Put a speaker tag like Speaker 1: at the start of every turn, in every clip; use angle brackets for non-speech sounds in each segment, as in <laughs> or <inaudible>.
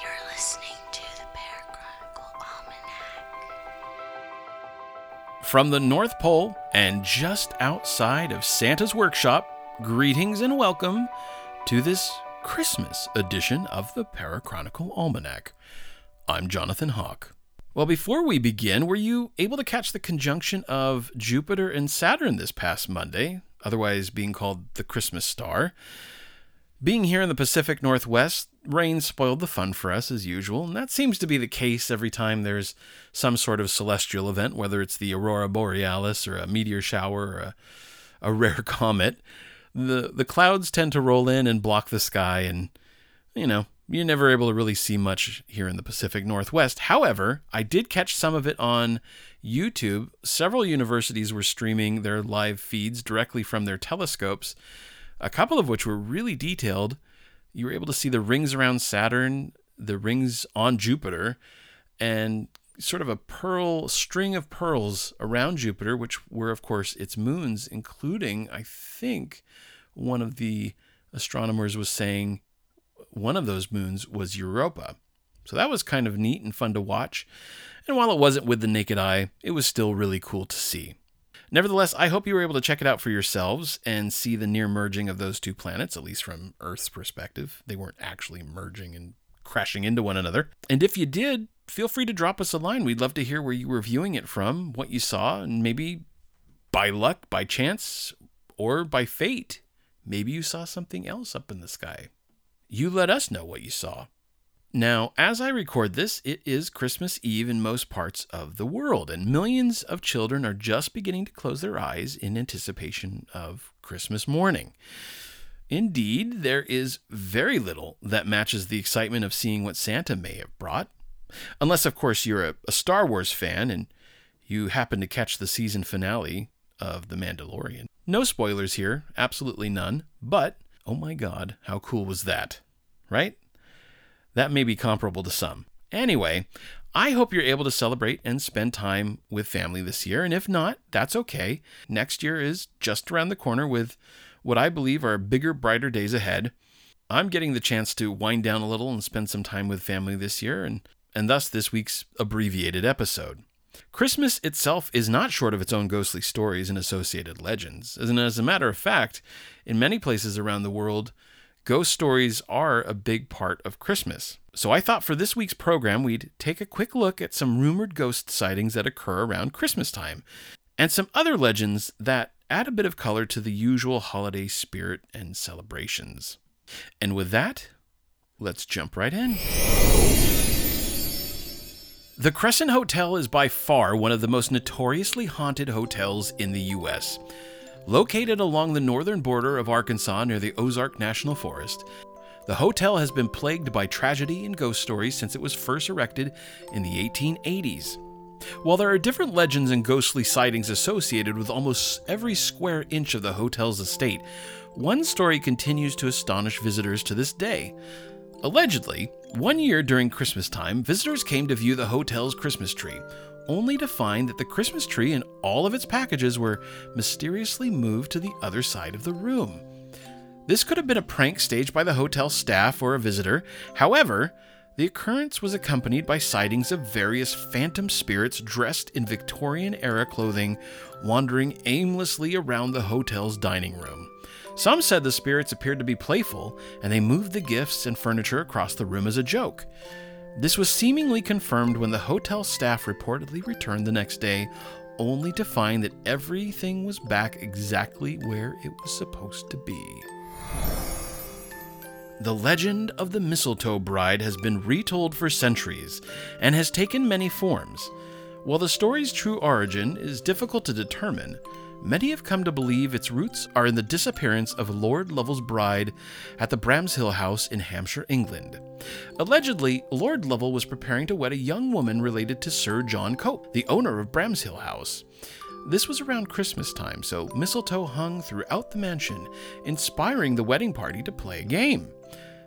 Speaker 1: You're listening to the Parachronicle Almanac.
Speaker 2: From the North Pole and just outside of Santa's workshop, greetings and welcome to this Christmas edition of the Parachronicle Almanac. I'm Jonathan Hawk. Well, before we begin, were you able to catch the conjunction of Jupiter and Saturn this past Monday, otherwise being called the Christmas star? Being here in the Pacific Northwest, rain spoiled the fun for us as usual, and that seems to be the case every time there's some sort of celestial event, whether it's the aurora borealis or a meteor shower or a, a <laughs> rare comet. The the clouds tend to roll in and block the sky and you know, you're never able to really see much here in the Pacific Northwest. However, I did catch some of it on YouTube. Several universities were streaming their live feeds directly from their telescopes, a couple of which were really detailed. You were able to see the rings around Saturn, the rings on Jupiter, and sort of a pearl string of pearls around Jupiter, which were, of course, its moons, including, I think, one of the astronomers was saying one of those moons was Europa. So that was kind of neat and fun to watch. And while it wasn't with the naked eye, it was still really cool to see. Nevertheless, I hope you were able to check it out for yourselves and see the near merging of those two planets, at least from Earth's perspective. They weren't actually merging and crashing into one another. And if you did, feel free to drop us a line. We'd love to hear where you were viewing it from, what you saw, and maybe by luck, by chance, or by fate, maybe you saw something else up in the sky you let us know what you saw. Now, as I record this, it is Christmas Eve in most parts of the world, and millions of children are just beginning to close their eyes in anticipation of Christmas morning. Indeed, there is very little that matches the excitement of seeing what Santa may have brought. Unless, of course, you're a, Star Wars fan and you happen to catch the season finale of The Mandalorian. No spoilers here, absolutely none, but oh my god, how cool was that? Right? That may be comparable to some. Anyway, I hope you're able to celebrate and spend time with family this year, and if not, that's okay. Next year is just around the corner with what I believe are bigger, brighter days ahead. I'm getting the chance to wind down a little and spend some time with family this year, and, and thus this week's abbreviated episode. Christmas itself is not short of its own ghostly stories and associated legends. And as a matter of fact, in many places around the world, ghost stories are a big part of Christmas. So I thought for this week's program, we'd take a quick look at some rumored ghost sightings that occur around Christmas time, and some other legends that add a bit of color to the usual holiday spirit and celebrations. And with that, let's jump right in. The Crescent Hotel is by far one of the most notoriously haunted hotels in the U.S. Located along the northern border of Arkansas near the Ozark National Forest, the hotel has been plagued by tragedy and ghost stories since it was first erected in the 1880s. While there are different legends and ghostly sightings associated with almost every square inch of the hotel's estate, one story continues to astonish visitors to this day. Allegedly, one year during Christmas time, visitors came to view the hotel's Christmas tree, only to find that the Christmas tree and all of its packages were mysteriously moved to the other side of the room. This could have been a prank staged by the hotel staff or a visitor. However, the occurrence was accompanied by sightings of various phantom spirits dressed in Victorian era clothing wandering aimlessly around the hotel's dining room. Some said the spirits appeared to be playful, and they moved the gifts and furniture across the room as a joke. This was seemingly confirmed when the hotel staff reportedly returned the next day, only to find that everything was back exactly where it was supposed to be. The legend of the mistletoe bride has been retold for centuries and has taken many forms. While the story's true origin is difficult to determine, many have come to believe its roots are in the disappearance of Lord Lovell's bride at the Bramshill House in Hampshire, England. Allegedly, Lord Lovell was preparing to wed a young woman related to Sir John Cope, the owner of Bramshill House. This was around Christmas time, so mistletoe hung throughout the mansion, inspiring the wedding party to play a game.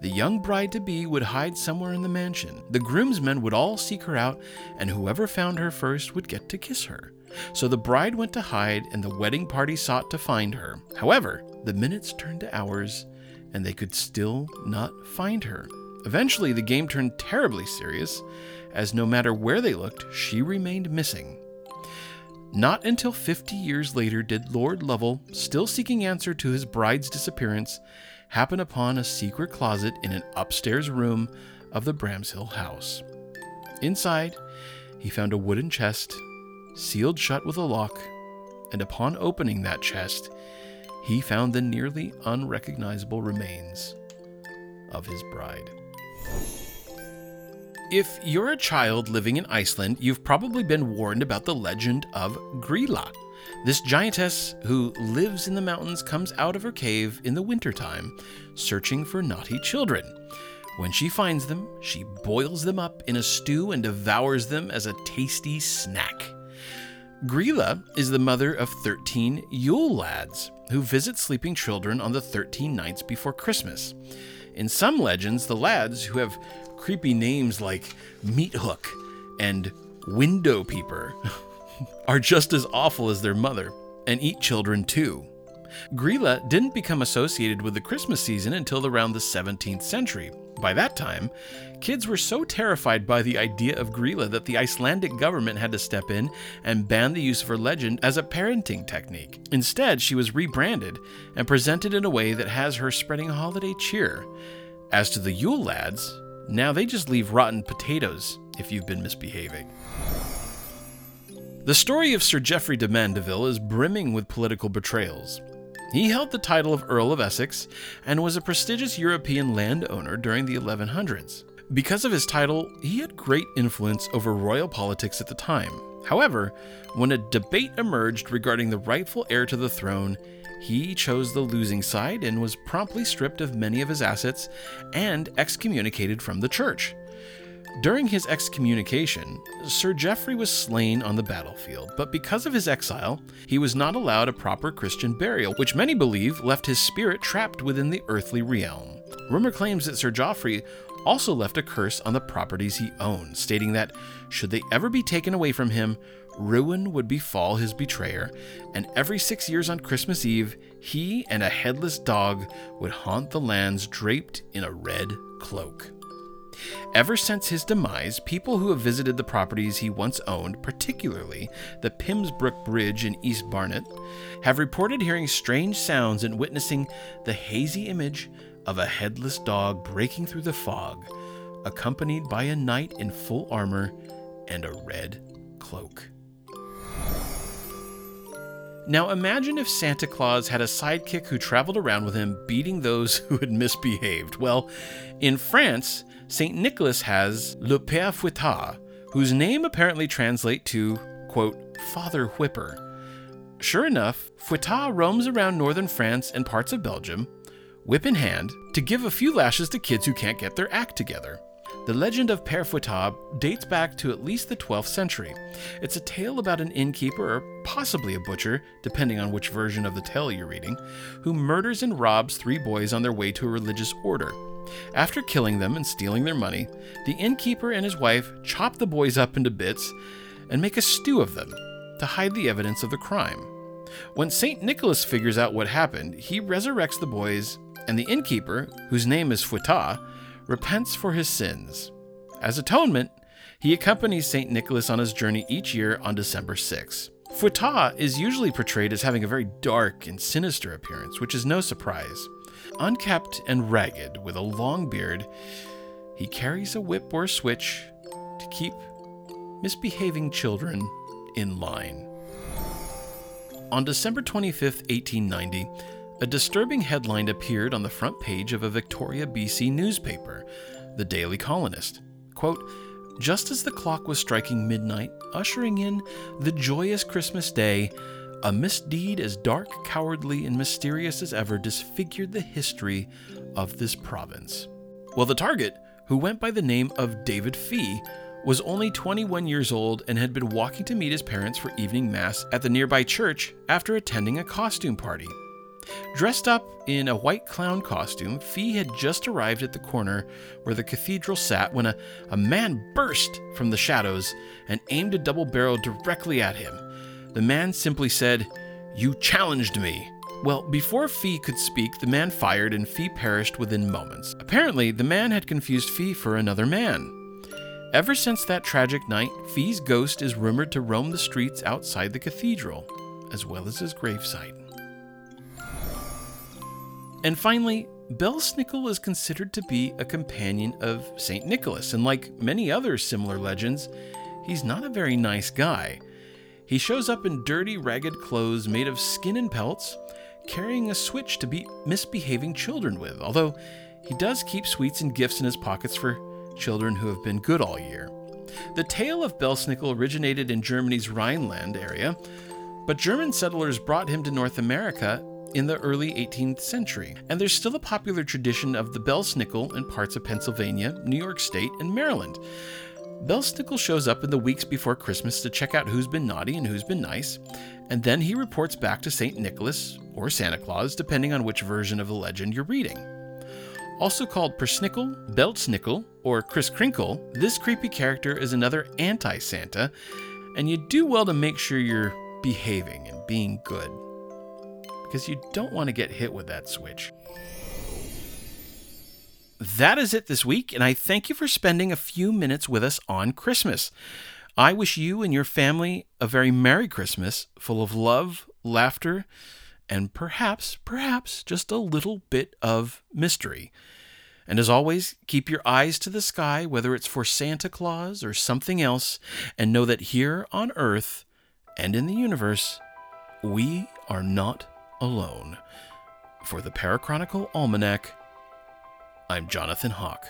Speaker 2: The young bride to be would hide somewhere in the mansion. The groomsmen would all seek her out, and whoever found her first would get to kiss her. So the bride went to hide, and the wedding party sought to find her. However, the minutes turned to hours, and they could still not find her. Eventually, the game turned terribly serious, as no matter where they looked, she remained missing. Not until 50 years later did Lord Lovell, still seeking answer to his bride's disappearance, happen upon a secret closet in an upstairs room of the Bramshill house. Inside, he found a wooden chest, sealed shut with a lock, and upon opening that chest, he found the nearly unrecognizable remains of his bride. If you're a child living in Iceland, you've probably been warned about the legend of Grýla. This giantess who lives in the mountains comes out of her cave in the wintertime, searching for naughty children. When she finds them, she boils them up in a stew and devours them as a tasty snack. Grýla is the mother of 13 Yule lads who visit sleeping children on the 13 nights before Christmas. In some legends, the lads, who have creepy names like Meat Hook and Window Peeper <laughs> are just as awful as their mother and eat children too. Grýla didn't become associated with the Christmas season until around the 17th century. By that time, kids were so terrified by the idea of Grýla that the Icelandic government had to step in and ban the use of her legend as a parenting technique. Instead, she was rebranded and presented in a way that has her spreading holiday cheer. As to the Yule lads, now they just leave rotten potatoes if you've been misbehaving. The story of Sir Geoffrey de Mandeville is brimming with political betrayals. He held the title of Earl of Essex and was a prestigious European landowner during the 1100s. Because of his title, he had great influence over royal politics at the time. However, when a debate emerged regarding the rightful heir to the throne, he chose the losing side and was promptly stripped of many of his assets and excommunicated from the church. During his excommunication, Sir Geoffrey was slain on the battlefield, but because of his exile, he was not allowed a proper Christian burial, which many believe left his spirit trapped within the earthly realm. Rumor claims that Sir Geoffrey also left a curse on the properties he owned, stating that, should they ever be taken away from him, ruin would befall his betrayer, and every six years on Christmas Eve, he and a headless dog would haunt the lands draped in a red cloak. Ever since his demise, people who have visited the properties he once owned, particularly the Pymmes Brook Bridge in East Barnet, have reported hearing strange sounds and witnessing the hazy image of a headless dog breaking through the fog, accompanied by a knight in full armor and a red cloak. Now imagine if Santa Claus had a sidekick who traveled around with him beating those <laughs> who had misbehaved. Well, in France, St. Nicholas has Le Père Fouettard, whose name apparently translates to, quote, Father Whipper. Sure enough, Fouettard roams around northern France and parts of Belgium, whip in hand, to give a few lashes to kids who can't get their act together. The legend of Fouettard dates back to at least the 12th century. It's a tale about an innkeeper, or possibly a butcher, depending on which version of the tale you're reading, who murders and robs three boys on their way to a religious order. After killing them and stealing their money, the innkeeper and his wife chop the boys up into bits and make a stew of them to hide the evidence of the crime. When St. Nicholas figures out what happened, he resurrects the boys, and the innkeeper, whose name is Fouettard, repents for his sins. As atonement, he accompanies St. Nicholas on his journey each year on December 6. Fouettard is usually portrayed as having a very dark and sinister appearance, which is no surprise. Unkempt and ragged, with a long beard, he carries a whip or switch to keep misbehaving children in line. On December 25, 1890, a disturbing headline appeared on the front page of a Victoria, BC newspaper, the Daily Colonist. Quote, just as the clock was striking midnight, ushering in the joyous Christmas day, a misdeed as dark, cowardly, and mysterious as ever disfigured the history of this province. Well, the target, who went by the name of David Fee, was only 21 years old and had been walking to meet his parents for evening mass at the nearby church after attending a costume party. Dressed up in a white clown costume, Fee had just arrived at the corner where the cathedral sat when a, a man burst from the shadows and aimed a double barrel directly at him. The man simply said, You challenged me, Well, before Fee could speak, the man fired and Fee perished within moments. Apparently, the man had confused Fee for another man. Ever since that tragic night, Fee's ghost is rumored to roam the streets outside the cathedral, as well as his gravesite. And finally, Belsnickel is considered to be a companion of St. Nicholas, and like many other similar legends, he's not a very nice guy. He shows up in dirty, ragged clothes made of skin and pelts, carrying a switch to beat misbehaving children with, although he does keep sweets and gifts in his pockets for children who have been good all year. The tale of Belsnickel originated in Germany's Rhineland area, but German settlers brought him to North America in the early 18th century, and there's still a popular tradition of the Belsnickel in parts of Pennsylvania, New York State, and Maryland. Belsnickel shows up in the weeks before Christmas to check out who's been naughty and who's been nice, and then he reports back to St. Nicholas or Santa Claus, depending on which version of the legend you're reading. Also called Persnickel, Beltsnickel, or Kris Krinkle, this creepy character is another anti Santa, and you do well to make sure you're behaving and being good. Because you don't want to get hit with that switch. That is it this week, and I thank you for spending a few minutes with us on Christmas. I wish you and your family a very Merry Christmas, full of love, laughter, and perhaps, perhaps just a little bit of mystery. And as always, keep your eyes to the sky, whether it's for Santa Claus or something else, and know that here on Earth and in the universe, we are not alone. For the Parachronicle Almanac, I'm Jonathan Hawk.